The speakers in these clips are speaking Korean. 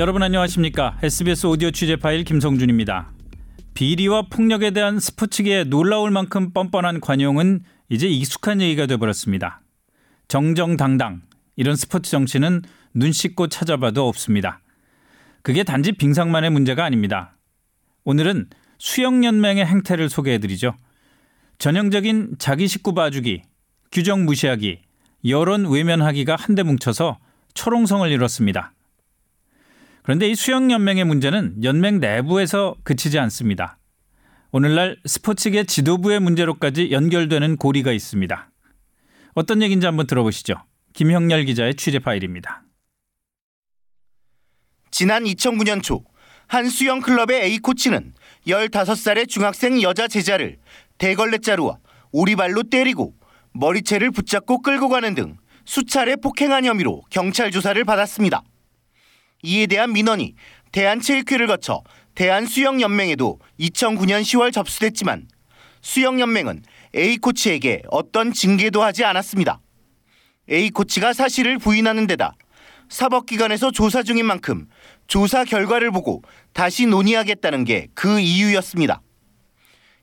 여러분 안녕하십니까? SBS 오디오 취재 파일 김성준입니다. 비리와 폭력에 대한 스포츠계의 놀라울 만큼 뻔뻔한 관용은 이제 익숙한 얘기가 되어버렸습니다. 정정당당 이런 스포츠 정치는 눈 씻고 찾아봐도 없습니다. 그게 단지 빙상만의 문제가 아닙니다. 오늘은 수영연맹의 행태를 소개해드리죠. 전형적인 자기 식구 봐주기, 규정 무시하기, 여론 외면하기가 한데 뭉쳐서 초롱성을 이뤘습니다. 그런데 이 수영연맹의 문제는 연맹 내부에서 그치지 않습니다. 오늘날 스포츠계 지도부의 문제로까지 연결되는 고리가 있습니다. 어떤 얘기인지 한번 들어보시죠. 김형렬 기자의 취재 파일입니다. 지난 2009년 초 한 수영 클럽의 A 코치는 15살의 중학생 여자 제자를 대걸레 자루와 오리발로 때리고 머리채를 붙잡고 끌고 가는 등 수차례 폭행한 혐의로 경찰 조사를 받았습니다. 이에 대한 민원이 대한체육회를 거쳐 대한수영연맹에도 2009년 10월 접수됐지만 수영연맹은 A코치에게 어떤 징계도 하지 않았습니다. A코치가 사실을 부인하는 데다 사법기관에서 조사 중인 만큼 조사 결과를 보고 다시 논의하겠다는 게 그 이유였습니다.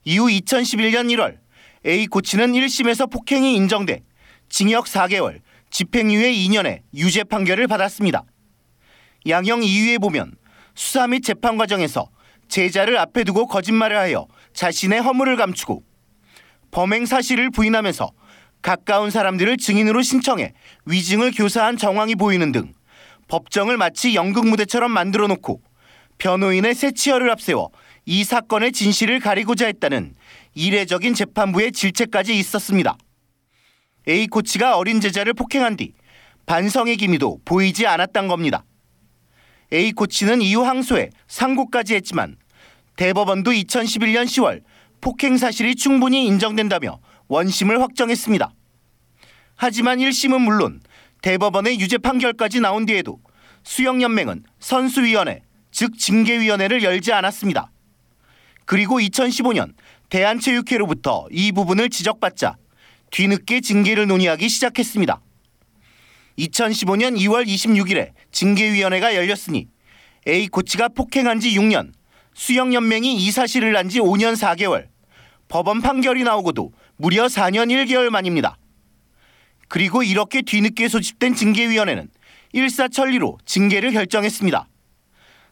이후 2011년 1월 A코치는 1심에서 폭행이 인정돼 징역 4개월, 집행유예 2년의 유죄 판결을 받았습니다. 양형 2위에 보면 수사 및 재판 과정에서 제자를 앞에 두고 거짓말을 하여 자신의 허물을 감추고 범행 사실을 부인하면서 가까운 사람들을 증인으로 신청해 위증을 교사한 정황이 보이는 등 법정을 마치 연극 무대처럼 만들어 놓고 변호인의 세치어를 앞세워 이 사건의 진실을 가리고자 했다는 이례적인 재판부의 질책까지 있었습니다. A 코치가 어린 제자를 폭행한 뒤 반성의 기미도 보이지 않았던 겁니다. A 코치는 이후 항소해 상고까지 했지만 대법원도 2011년 10월 폭행 사실이 충분히 인정된다며 원심을 확정했습니다. 하지만 1심은 물론 대법원의 유죄 판결까지 나온 뒤에도 수영연맹은 선수위원회, 즉 징계위원회를 열지 않았습니다. 그리고 2015년 대한체육회로부터 이 부분을 지적받자 뒤늦게 징계를 논의하기 시작했습니다. 2015년 2월 26일에 징계위원회가 열렸으니 A 코치가 폭행한 지 6년, 수영연맹이 이 사실을 안지 5년 4개월, 법원 판결이 나오고도 무려 4년 1개월 만입니다. 그리고 이렇게 뒤늦게 소집된 징계위원회는 일사천리로 징계를 결정했습니다.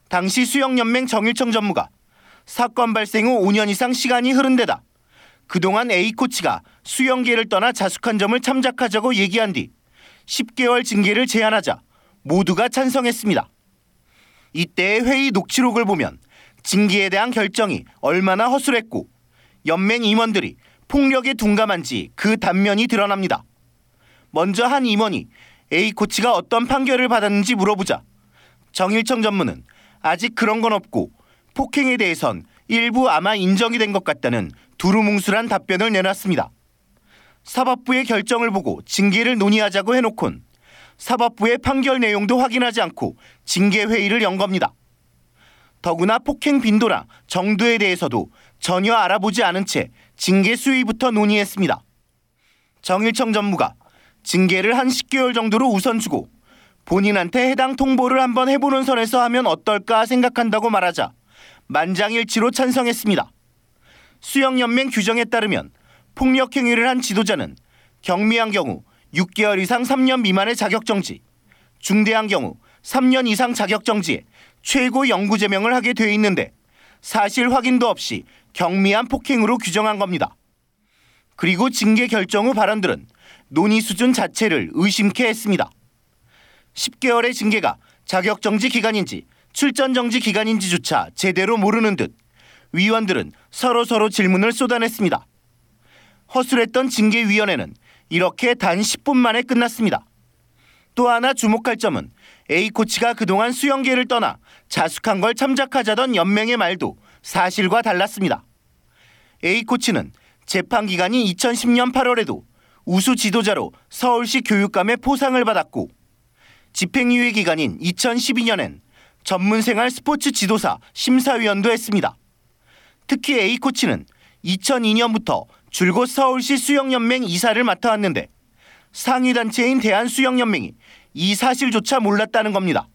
당시 수영연맹 정일청 전무가 사건 발생 후 5년 이상 시간이 흐른 데다 그동안 A코치가 수영계를 떠나 자숙한 점을 참작하자고 얘기한 뒤 10개월 징계를 제한하자 모두가 찬성했습니다. 이때의 회의 녹취록을 보면 징계에 대한 결정이 얼마나 허술했고 연맹 임원들이 폭력에 둔감한지 그 단면이 드러납니다. 먼저 한 임원이 A 코치가 어떤 판결을 받았는지 물어보자 정일청 전무는 아직 그런 건 없고 폭행에 대해선 일부 아마 인정이 된 것 같다는 두루뭉술한 답변을 내놨습니다. 사법부의 결정을 보고 징계를 논의하자고 해놓곤 사법부의 판결 내용도 확인하지 않고 징계 회의를 연 겁니다. 더구나 폭행 빈도나 정도에 대해서도 전혀 알아보지 않은 채 징계 수위부터 논의했습니다. 정일청 전무가 징계를 한 10개월 정도로 우선 주고 본인한테 해당 통보를 한번 해보는 선에서 하면 어떨까 생각한다고 말하자 만장일치로 찬성했습니다. 수영연맹 규정에 따르면 폭력 행위를 한 지도자는 경미한 경우 6개월 이상 3년 미만의 자격정지, 중대한 경우 3년 이상 자격정지에 최고 영구제명을 하게 돼 있는데 사실 확인도 없이 경미한 폭행으로 규정한 겁니다. 그리고 징계 결정 후 발언들은 논의 수준 자체를 의심케 했습니다. 10개월의 징계가 자격정지 기간인지 출전 정지 기간인지조차 제대로 모르는 듯 위원들은 서로 서로 질문을 쏟아냈습니다. 허술했던 징계위원회는 이렇게 단 10분 만에 끝났습니다. 또 하나 주목할 점은 A코치가 그동안 수영계를 떠나 자숙한 걸 참작하자던 연맹의 말도 사실과 달랐습니다. A코치는 재판 기간이 2010년 8월에도 우수 지도자로 서울시 교육감의 포상을 받았고 집행유예 기간인 2012년엔 전문생활 스포츠 지도사 심사위원도 했습니다. 특히 A코치는 2002년부터 줄곧 서울시 수영연맹 이사를 맡아왔는데 상위단체인 대한수영연맹이 이 사실조차 몰랐다는 겁니다.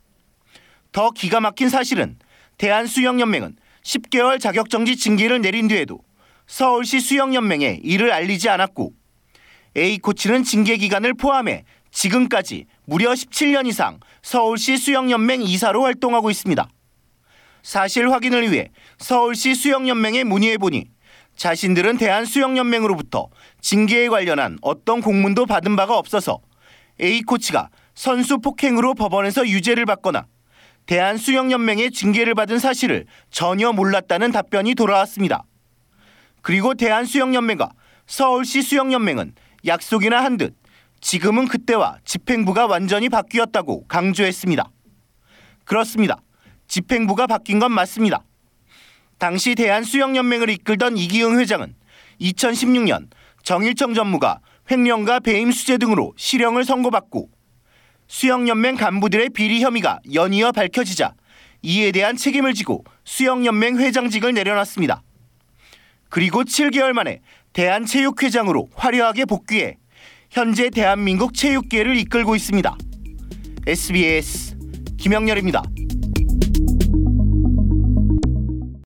더 기가 막힌 사실은 대한수영연맹은 10개월 자격정지 징계를 내린 뒤에도 서울시 수영연맹에 이를 알리지 않았고 A코치는 징계 기간을 포함해 지금까지 무려 17년 이상 서울시 수영연맹 이사로 활동하고 있습니다. 사실 확인을 위해 서울시 수영연맹에 문의해보니 자신들은 대한수영연맹으로부터 징계에 관련한 어떤 공문도 받은 바가 없어서 A코치가 선수 폭행으로 법원에서 유죄를 받거나 대한수영연맹의 징계를 받은 사실을 전혀 몰랐다는 답변이 돌아왔습니다. 그리고 대한수영연맹과 서울시 수영연맹은 약속이나 한 듯 지금은 그때와 집행부가 완전히 바뀌었다고 강조했습니다. 그렇습니다. 집행부가 바뀐 건 맞습니다. 당시 대한수영연맹을 이끌던 이기흥 회장은 2016년 정일청 전무가 횡령과 배임 수재 등으로 실형을 선고받고 수영연맹 간부들의 비리 혐의가 연이어 밝혀지자 이에 대한 책임을 지고 수영연맹 회장직을 내려놨습니다. 그리고 7개월 만에 대한체육회장으로 화려하게 복귀해 현재 대한민국 체육계를 이끌고 있습니다. SBS 김영렬입니다.